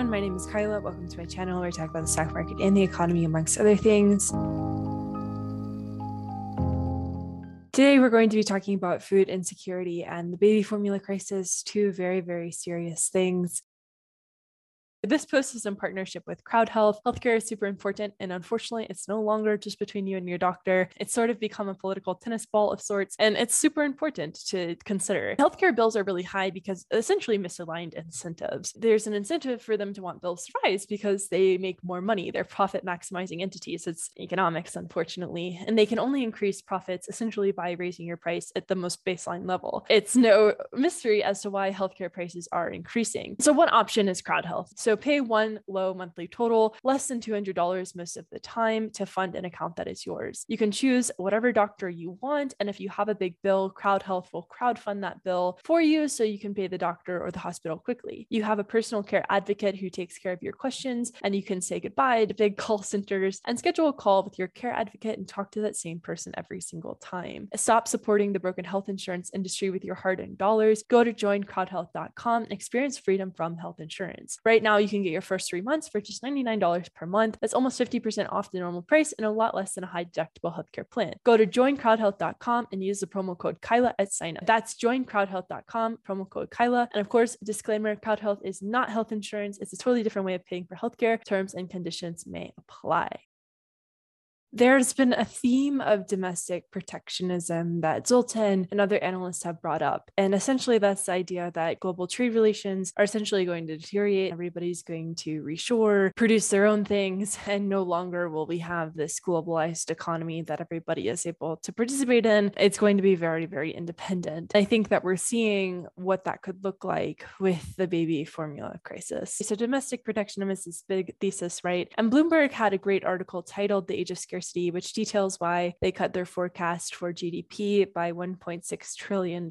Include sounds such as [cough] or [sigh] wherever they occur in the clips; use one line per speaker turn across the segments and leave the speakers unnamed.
everyone. My name is Kyla. Welcome to my channel where I talk about the stock market and the economy, amongst other things. Today, we're going to be talking about food insecurity and the baby formula crisis, two very, very serious things. This post is in partnership with Crowd Health. Healthcare is super important, and unfortunately, it's no longer just between you and your doctor. It's sort of become a political tennis ball of sorts, and it's super important to consider. Healthcare bills are really high because essentially misaligned incentives. There's an incentive for them to want bills to rise because they make more money. They're profit maximizing entities. It's economics, unfortunately, and they can only increase profits essentially by raising your price at the most baseline level. It's no mystery as to why healthcare prices are increasing. So, one option is Crowd Health. So, pay one low monthly total, less than $200 most of the time, to fund an account that is yours. You can choose whatever doctor you want. And if you have a big bill, Crowd Health will crowdfund that bill for you so you can pay the doctor or the hospital quickly. You have a personal care advocate who takes care of your questions, and you can say goodbye to big [laughs] call centers and schedule a call with your care advocate and talk to that same person every single time. Stop supporting the broken health insurance industry with your hard earned dollars. Go to joincrowdhealth.com and experience freedom from health insurance. Right now, you can get your first three months for just $99 per month. That's almost 50% off the normal price and a lot less than a high deductible healthcare plan. Go to joincrowdhealth.com and use the promo code Kyla at sign up. That's joincrowdhealth.com, promo code Kyla. And of course, disclaimer Crowd Health is not health insurance, it's a totally different way of paying for healthcare. Terms and conditions may apply. There's been a theme of domestic protectionism that Zoltan and other analysts have brought up. And essentially, that's the idea that global trade relations are essentially going to deteriorate. Everybody's going to reshore, produce their own things, [laughs] and no longer will we have this globalized economy that everybody is able to participate in. It's going to be very, very independent. I think that we're seeing what that could look like with the baby formula crisis. So, domestic protectionism is this big thesis, right? And Bloomberg had a great article titled The Age of Scarcity Scarcity, which details why they cut their forecast for GDP by $1.6 trillion.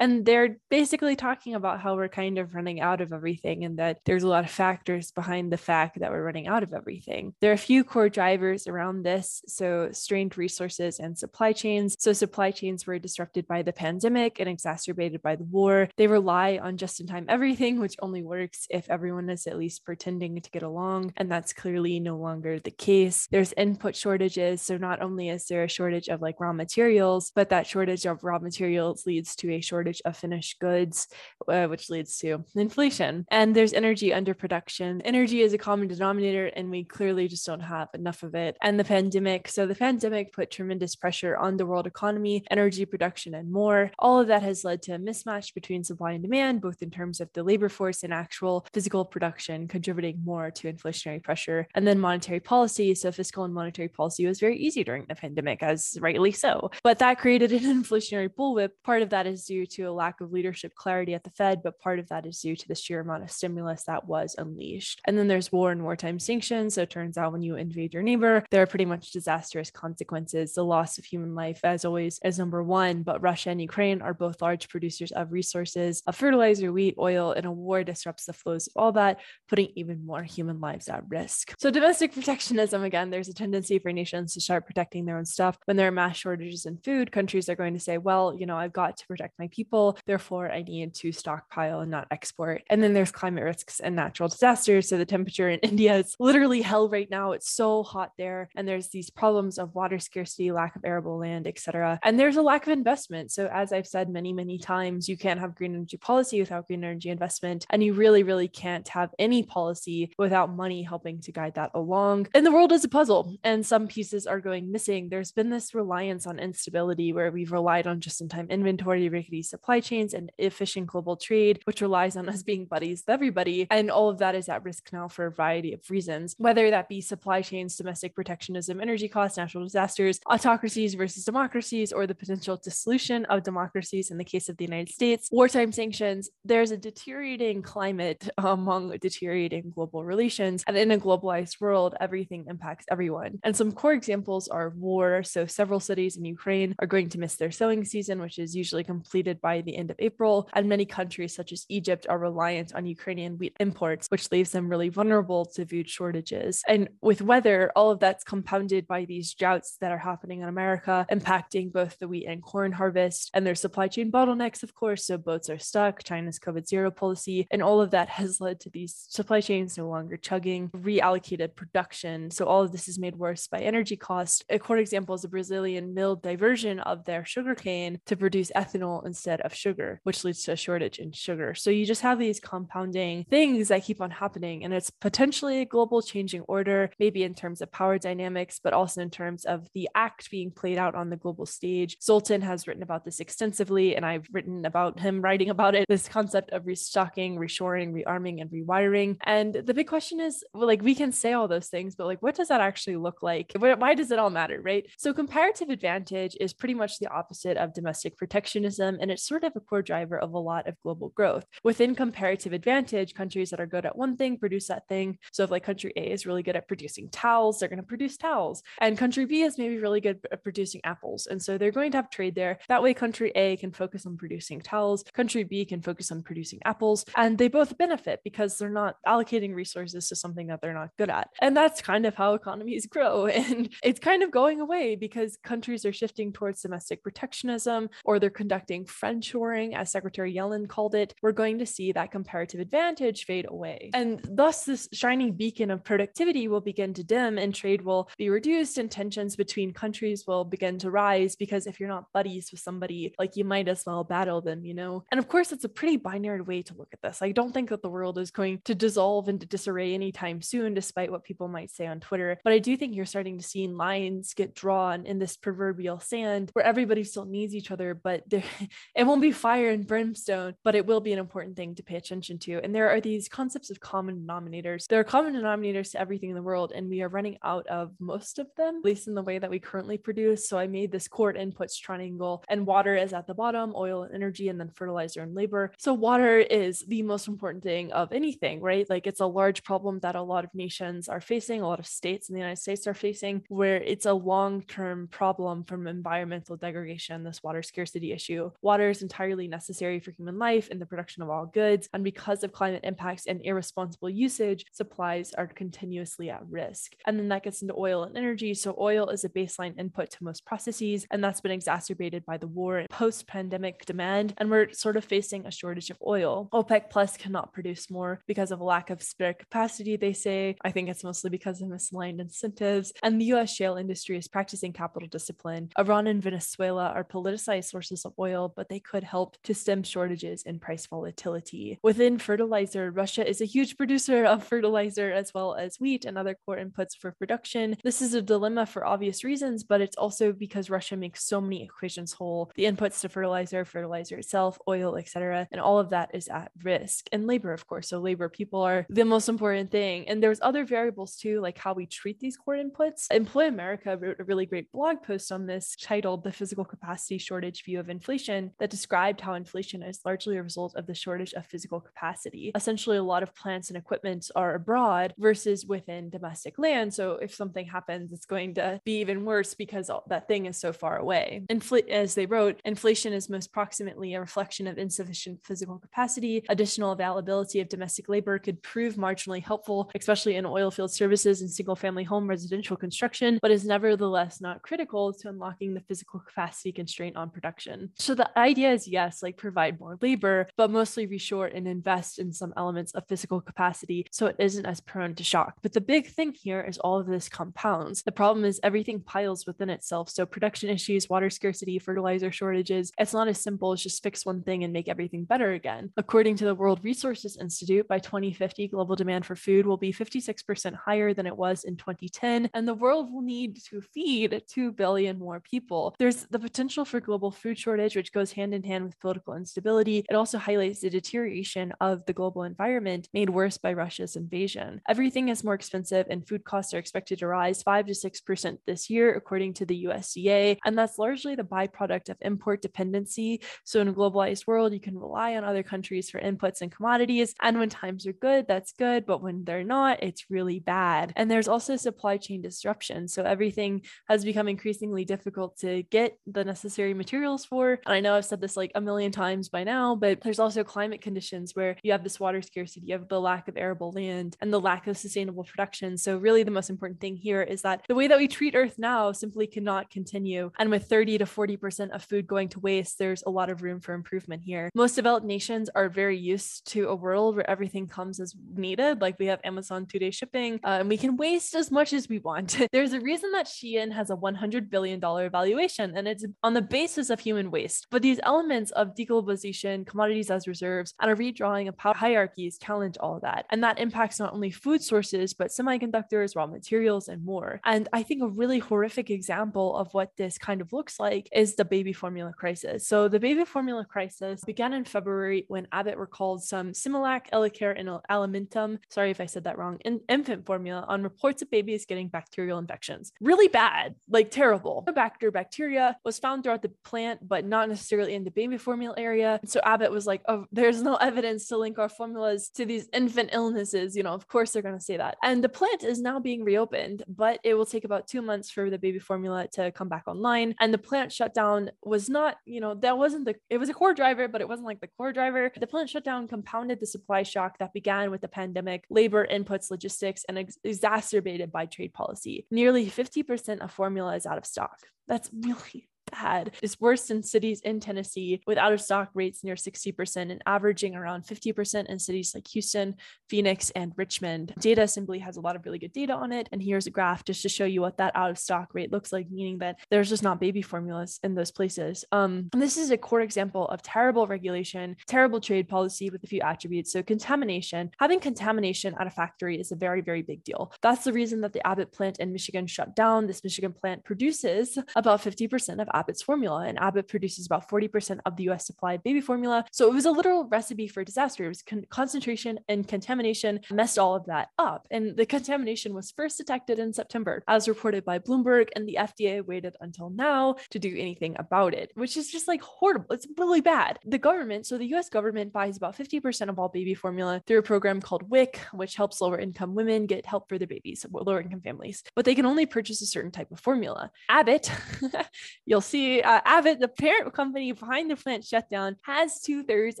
And they're basically talking about how we're kind of running out of everything and that there's a lot of factors behind the fact that we're running out of everything. There are a few core drivers around this. So, strained resources and supply chains. So, supply chains were disrupted by the pandemic and exacerbated by the war. They rely on just in time everything, which only works if everyone is at least pretending to get along. And that's clearly no longer the case. There's input shortage shortages. So not only is there a shortage of like raw materials, but that shortage of raw materials leads to a shortage of finished goods, uh, which leads to inflation. And there's energy underproduction. Energy is a common denominator, and we clearly just don't have enough of it. And the pandemic. So the pandemic put tremendous pressure on the world economy, energy production, and more. All of that has led to a mismatch between supply and demand, both in terms of the labor force and actual physical production, contributing more to inflationary pressure. And then monetary policy. So fiscal and monetary policy policy was very easy during the pandemic, as rightly so. But that created an [laughs] inflationary bullwhip. Part of that is due to a lack of leadership clarity at the Fed, but part of that is due to the sheer amount of stimulus that was unleashed. And then there's war and wartime sanctions. So it turns out when you invade your neighbor, there are pretty much disastrous consequences. The loss of human life, as always, is number one. But Russia and Ukraine are both large producers of resources, of fertilizer, wheat, oil, and a war disrupts the flows of all that, putting even more human lives at risk. So domestic protectionism, again, there's a tendency for nations nations to start protecting their own stuff. When there are mass shortages in food, countries are going to say, well, you know, I've got to protect my people. Therefore, I need to stockpile and not export. And then there's climate risks and natural disasters. So the temperature in [laughs] India is literally hell right now. It's so hot there. And there's these problems of water scarcity, lack of arable land, etc. And there's a lack of investment. So as I've said many, many times, you can't have green energy policy without green energy investment. And you really, really can't have any policy without money helping to guide that along. And the world is a puzzle. And some pieces are going missing, there's been this reliance on instability where we've relied on just in time inventory, rickety supply chains, and efficient global trade, which relies on us being buddies with everybody. And all of that is at risk now for a variety of reasons, whether that be supply chains, domestic protectionism, energy costs, natural disasters, autocracies versus democracies, or the potential dissolution of democracies in the case of the United States, wartime sanctions. There's a deteriorating climate [laughs] among deteriorating global relations. And in a globalized world, everything impacts everyone. And some core examples are war. So several cities in Ukraine are going to miss their sowing season, which is usually completed by the end of April. And many countries, such as Egypt, are reliant on Ukrainian wheat imports, which leaves them really vulnerable to food shortages. And with weather, all of that's compounded by these droughts that are happening in America, impacting both the wheat and corn harvest. And there's supply chain bottlenecks, of course. So boats are stuck, China's COVID zero policy, and all of that has led to these supply chains no longer chugging, reallocated production. So all of this is made worse by energy cost. A core example is the Brazilian mill diversion of their sugarcane to produce ethanol instead of sugar, which leads to a shortage in sugar. So you just have these compounding things that keep on happening. And it's potentially a global changing order, maybe in terms of power dynamics, but also in terms of the act being played out on the global stage. Zoltan has written about this extensively, and I've written about him writing about it this concept of restocking, reshoring, rearming, and rewiring. And the big question is well, like, we can say all those things, but like, what does that actually look like? Why does it all matter, right? So, comparative advantage is pretty much the opposite of domestic protectionism, and it's sort of a core driver of a lot of global growth. Within comparative advantage, countries that are good at one thing produce that thing. So, if like country A is really good at producing towels, they're going to produce towels, and country B is maybe really good at producing apples. And so they're going to have trade there. That way, country A can focus on producing towels, country B can focus on producing apples, and they both benefit because they're not allocating resources to something that they're not good at. And that's kind of how economies [laughs] grow. And [laughs] it's kind of going away because countries are shifting towards domestic protectionism or they're conducting friendshoring, as Secretary Yellen called it. We're going to see that comparative advantage fade away. And thus, this shining beacon of productivity will begin to dim and trade will be reduced and tensions between countries will begin to rise because if you're not buddies with somebody, like you might as well battle them, you know? And of course, it's a pretty binary way to look at this. I don't think that the world is going to dissolve into disarray anytime soon, despite what people might say on Twitter. But I do think you're starting to see lines get drawn in this proverbial sand where everybody still needs each other, but there, [laughs] it won't be fire and brimstone, but it will be an important thing to pay attention to. And there are these concepts of common denominators. There are common denominators to everything in the world, and we are running out of most of them, at least in the way that we currently produce. So I made this court inputs triangle, and water is at the bottom, oil and energy, and then fertilizer and labor. So water is the most important thing of anything, right? Like it's a large problem that a lot of nations are facing, a lot of states in the United States are facing, where it's a long term problem from environmental degradation, this water scarcity issue. Water is entirely necessary for human life and the production of all goods. And because of climate impacts and irresponsible usage, supplies are continuously at risk. And then that gets into oil and energy. So oil is a baseline input to most processes, and that's been exacerbated by the war and post pandemic demand. And we're sort of facing a shortage of oil. OPEC Plus cannot produce more because of a lack of spare capacity, they say. I think it's mostly because of misaligned incentives. And the US shale industry is practicing capital discipline. Iran and Venezuela are politicized sources of oil, but they could help to stem shortages and price volatility. Within fertilizer, Russia is a huge producer of fertilizer as well as wheat and other core inputs for production. This is a dilemma for obvious reasons, but it's also because Russia makes so many equations whole. The inputs to fertilizer, fertilizer itself, oil, etc., and all of that is at risk. And labor, of course. So labor people are the most important thing. And there's other variables too, like how we treat these core inputs. Employ America wrote a really great blog post on this titled The Physical Capacity Shortage View of Inflation that described how inflation is largely a result of the shortage of physical capacity. Essentially, a lot of plants and equipment are abroad versus within domestic land. So if something happens, it's going to be even worse because that thing is so far away. Infl- as they wrote, inflation is most proximately a reflection of insufficient physical capacity. Additional availability of domestic labor could prove marginally helpful, especially in oil field services and single family home residential construction, but is nevertheless not critical to unlocking the physical capacity constraint on production. So the idea is yes, like provide more labor, but mostly reshort and invest in some elements of physical capacity so it isn't as prone to shock. But the big thing here is all of this compounds. The problem is everything piles within itself. So production issues, water scarcity, fertilizer shortages, it's not as simple as just fix one thing and make everything better again. According to the World Resources Institute, by 2050, global demand for food will be 56% higher than it was in 2010, and the world will need to feed 2 billion more people. There's the potential for global food shortage, which goes hand in hand with political instability. It also highlights the deterioration of the global environment made worse by Russia's invasion. Everything is more expensive, and food costs are expected to rise 5 to 6% this year, according to the USDA. And that's largely the byproduct of import dependency. So, in a globalized world, you can rely on other countries for inputs and commodities. And when times are good, that's good. But when they're not, it's really bad. And there's also supply chain dis- disruption. So everything has become increasingly difficult to get the necessary materials for. And I know I've said this like a million times by now, but there's also climate conditions where you have this water scarcity, you have the lack of arable land and the lack of sustainable production. So really the most important thing here is that the way that we treat earth now simply cannot continue. And with 30 to 40% of food going to waste, there's a lot of room for improvement here. Most developed nations are very used to a world where everything comes as needed. Like we have Amazon two day shipping, uh, and we can waste as much as we want. [laughs] there's a reason that Shein has a $100 billion valuation, and it's on the basis of human waste. But these elements of deglobalization, commodities as reserves, and a redrawing of power hierarchies challenge all that. And that impacts not only food sources, but semiconductors, raw materials, and more. And I think a really horrific example of what this kind of looks like is the baby formula crisis. So the baby formula crisis began in February when Abbott recalled some Similac, Elecare, and Alimentum, sorry if I said that wrong, in infant formula on reports of babies getting bacterial infections. Really bad, like terrible. Bacter bacteria was found throughout the plant, but not necessarily in the baby formula area. So Abbott was like, oh, there's no [laughs] evidence to link our formulas to these infant illnesses. You know, of course they're going to say that. And the plant is now being reopened, but it will take about two months for the baby formula to come back online. And the plant shutdown was not, you know, that wasn't the, it was a core driver, but it wasn't like the core driver. The plant shutdown compounded the supply shock that began with the pandemic, labor inputs, logistics, and ex- exacerbated by trade policy. Nearly 50% of formula is out of stock. That's [laughs] really bad is worse in cities in Tennessee with out of stock rates near 60% and averaging around 50% in cities like Houston, Phoenix, and Richmond. Datasembly has a lot of really good data on it. And here's a graph just to show you what that out of stock rate looks like, meaning that there's just not baby formulas in those places. Um, and this is a core example of terrible regulation, terrible trade policy with a few attributes. So, contamination, having contamination at a factory is a very, very big deal. That's the reason that the Abbott plant in Michigan shut down. This Michigan plant produces about 50% of Abbott's formula, and Abbott produces about 40% of the US supply of baby formula. So it was a literal recipe for disaster. It was con- concentration and contamination messed all of that up. And the contamination was first detected in September, as reported by Bloomberg, and the FDA waited until now to do anything about it, which is just like horrible. It's really bad. The government, so the US government buys about 50% of all baby formula through a program called WIC, which helps lower income women get help for their babies, lower income families. But they can only purchase a certain type of formula. Abbott, [laughs] you'll see uh, Abbott, the parent company behind the plant shutdown, has two thirds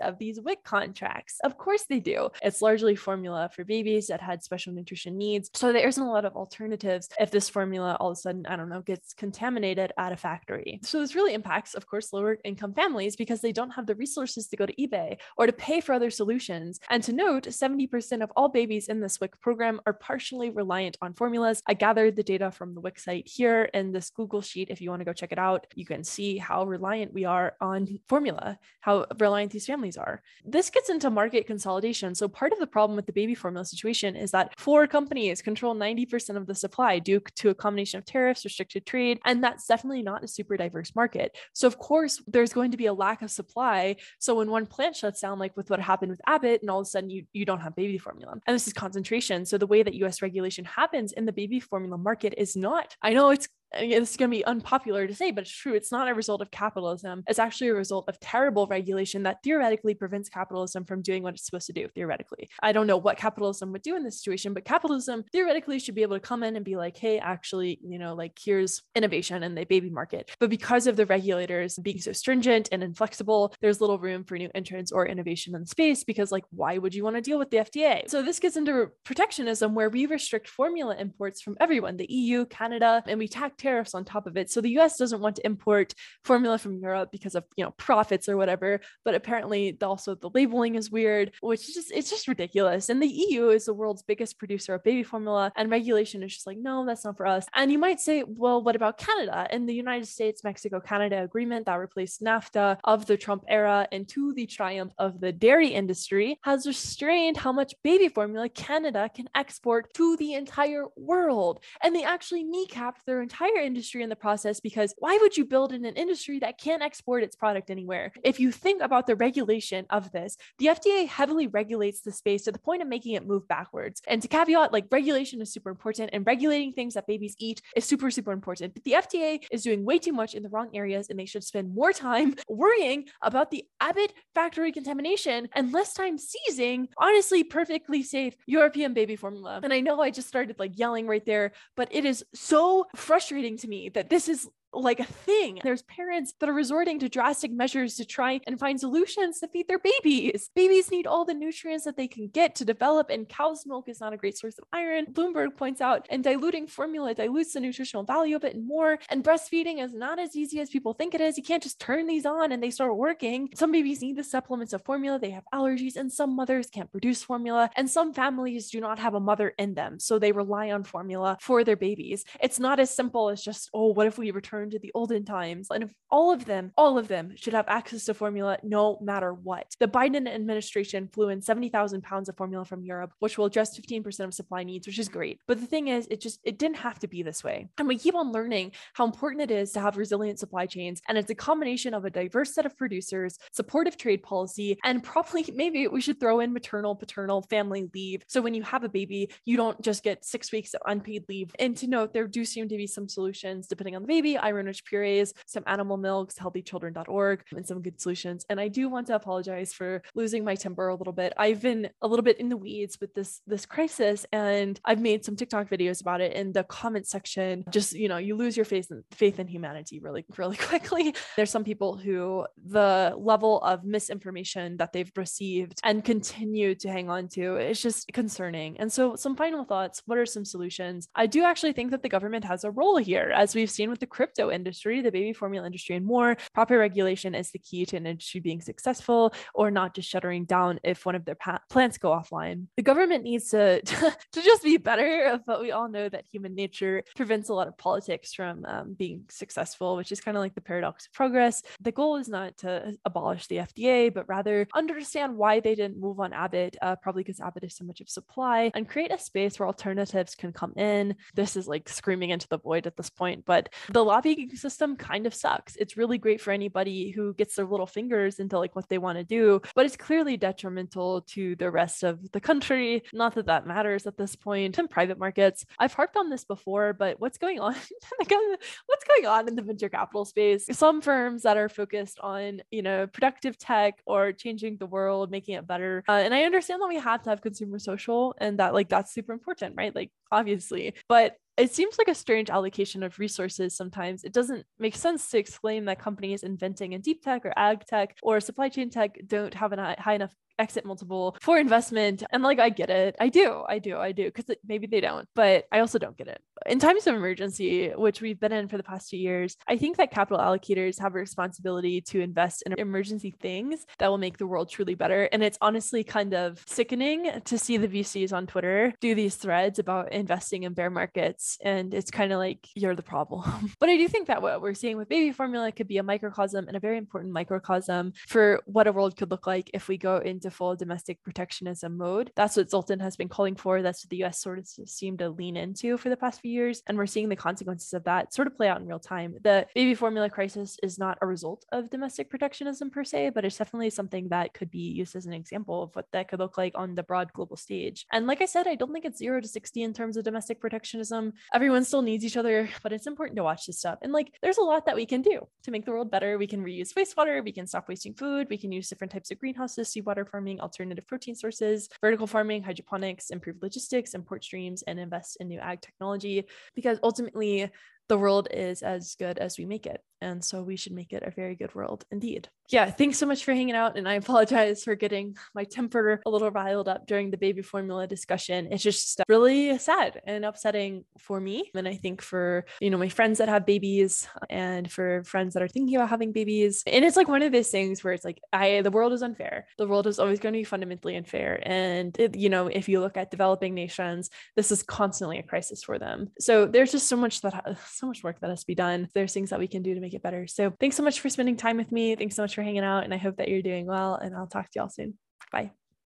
of these WIC contracts. Of course they do. It's largely formula for babies that had special nutrition needs. So there isn't a lot of alternatives if this formula all of a sudden, I don't know, gets contaminated at a factory. So this really impacts, of course, lower income families because they don't have the resources to go to eBay or to pay for other solutions. And to note, 70% of all babies in this WIC program are partially reliant on formulas. I gathered the data from the WIC site here in this Google sheet. If you want to go check it out, you can see how reliant we are on formula, how reliant these families are. This gets into market consolidation. So, part of the problem with the baby formula situation is that four companies control 90% of the supply due to a combination of tariffs, restricted trade, and that's definitely not a super diverse market. So, of course, there's going to be a lack of supply. So, when one plant shuts down, like with what happened with Abbott, and all of a sudden you, you don't have baby formula. And this is concentration. So, the way that US regulation happens in the baby formula market is not, I know it's it's going to be unpopular to say, but it's true. It's not a result of capitalism. It's actually a result of terrible regulation that theoretically prevents capitalism from doing what it's supposed to do, theoretically. I don't know what capitalism would do in this situation, but capitalism theoretically should be able to come in and be like, hey, actually, you know, like here's innovation in the baby market. But because of the regulators being so stringent and inflexible, there's little room for new entrants or innovation in space because, like, why would you want to deal with the FDA? So this gets into protectionism where we restrict formula imports from everyone, the EU, Canada, and we tack tariffs on top of it. So the US doesn't want to import formula from Europe because of, you know, profits or whatever, but apparently also the labeling is weird, which is just it's just ridiculous. And the EU is the world's biggest producer of baby formula and regulation is just like, no, that's not for us. And you might say, well, what about Canada? And the United States Mexico Canada agreement that replaced NAFTA of the Trump era and to the triumph of the dairy industry has restrained how much baby formula Canada can export to the entire world. And they actually kneecapped their entire entire industry in the process because why would you build in an industry that can't export its product anywhere? If you think about the regulation of this, the FDA heavily regulates the space to the point of making it move backwards. And to caveat, like regulation is super important and regulating things that babies eat is super, super important. But the FDA is doing way too much in the wrong areas and they should spend more time [laughs] worrying about the Abbott factory contamination and less time seizing, honestly, perfectly safe European baby formula. And I know I just started like yelling right there, but it is so frustrating to me that this is like a thing. There's parents that are resorting to drastic measures to try and find solutions to feed their babies. Babies need all the nutrients that they can get to develop, and cow's milk is not a great source of iron. Bloomberg points out, and diluting formula dilutes the nutritional value of it and more. And breastfeeding is not as easy as people think it is. You can't just turn these on and they start working. Some babies need the supplements of formula, they have allergies, and some mothers can't produce formula, and some families do not have a mother in them. So they rely on formula for their babies. It's not as simple as just, oh, what if we return to the olden times. And if all of them, all of them should have access to formula no matter what. The Biden administration flew in 70,000 pounds of formula from Europe, which will address 15% of supply needs, which is great. But the thing is, it just, it didn't have to be this way. And we keep on learning how important it is to have resilient supply chains. And it's a combination of a diverse set of producers, supportive trade policy, and probably [laughs] maybe we should throw in maternal, paternal, family leave. So when you have a baby, you don't just get six weeks of unpaid leave. And to note, there do seem to be some solutions depending on the baby. I iron-rich purees, some animal milks, healthychildren.org, and some good solutions. And I do want to apologize for losing my temper a little bit. I've been a little bit in the weeds with this this crisis, and I've made some TikTok videos about it in the comment section. Just you know, you lose your faith in faith in humanity really, [laughs] really quickly. There's some people who the level of misinformation that they've received and continue to hang on to is just concerning. And so, some final thoughts. What are some solutions? I do actually think that the government has a role here, as we've seen with the crypto industry, the baby formula industry, and more. Proper regulation is the key to an industry being successful or not just shuttering down if one of their pa- plants go offline. The government needs to, [laughs] to just be better, [laughs] but we all know that human nature prevents a lot of politics from um, being successful, which is kind of like the paradox of progress. The goal is not to abolish the FDA, but rather understand why they didn't move on Abbott, uh, probably because Abbott is so much of supply, and create a space where alternatives can come in. This is like screaming into the void at this point, but the lobby system kind of sucks. It's really great for anybody who gets their little fingers into like what they want to do, but it's clearly detrimental to the rest of the country. Not that that matters at this point. In private markets, I've harped on this before, but what's going on? [laughs] what's going on in the venture capital space? Some firms that are focused on, you know, productive tech or changing the world, making it better. Uh, and I understand that we have to have consumer social and that like that's super important, right? Like obviously, but it seems like a strange allocation of resources sometimes. It doesn't make sense to explain that companies inventing in deep tech or ag tech or supply chain tech don't have a high enough exit multiple for investment. And like, I get it. I do. I do. I do. Because maybe they don't, but I also don't get it. In times of emergency, which we've been in for the past two years, I think that capital allocators have a responsibility to invest in emergency things that will make the world truly better. And it's honestly kind of sickening to see the VCs on Twitter do these threads about investing in bear markets. And it's kind of like, you're the problem. [laughs] but I do think that what we're seeing with baby formula could be a microcosm and a very important microcosm for what a world could look like if we go into into full domestic protectionism mode. That's what Zoltan has been calling for. That's what the US sort of seemed to lean into for the past few years. And we're seeing the consequences of that sort of play out in real time. The baby formula crisis is not a result of domestic protectionism per se, but it's definitely something that could be used as an example of what that could look like on the broad global stage. And like I said, I don't think it's zero to 60 in terms of domestic protectionism. Everyone still needs each other, but it's important to watch this stuff. And like, there's a lot that we can do to make the world better. We can reuse wastewater, we can stop wasting food, we can use different types of greenhouses, seawater farming, alternative protein sources, vertical farming, hydroponics, improve logistics, import streams, and invest in new ag technology. Because ultimately, the world is as good as we make it. And so we should make it a very good world indeed. Yeah, thanks so much for hanging out. And I apologize for getting my temper a little riled up during the baby formula discussion. It's just really sad and upsetting for me. And I think for, you know, my friends that have babies and for friends that are thinking about having babies. And it's like one of those things where it's like, I, the world is unfair. The world is always going to be fundamentally unfair. And, it, you know, if you look at developing nations, this is constantly a crisis for them. So there's just so much that, so much work that has to be done. There's things that we can do to make it better. So thanks so much for spending time with me. Thanks so much for hanging out. And I hope that you're doing well. And I'll talk to y'all soon. Bye.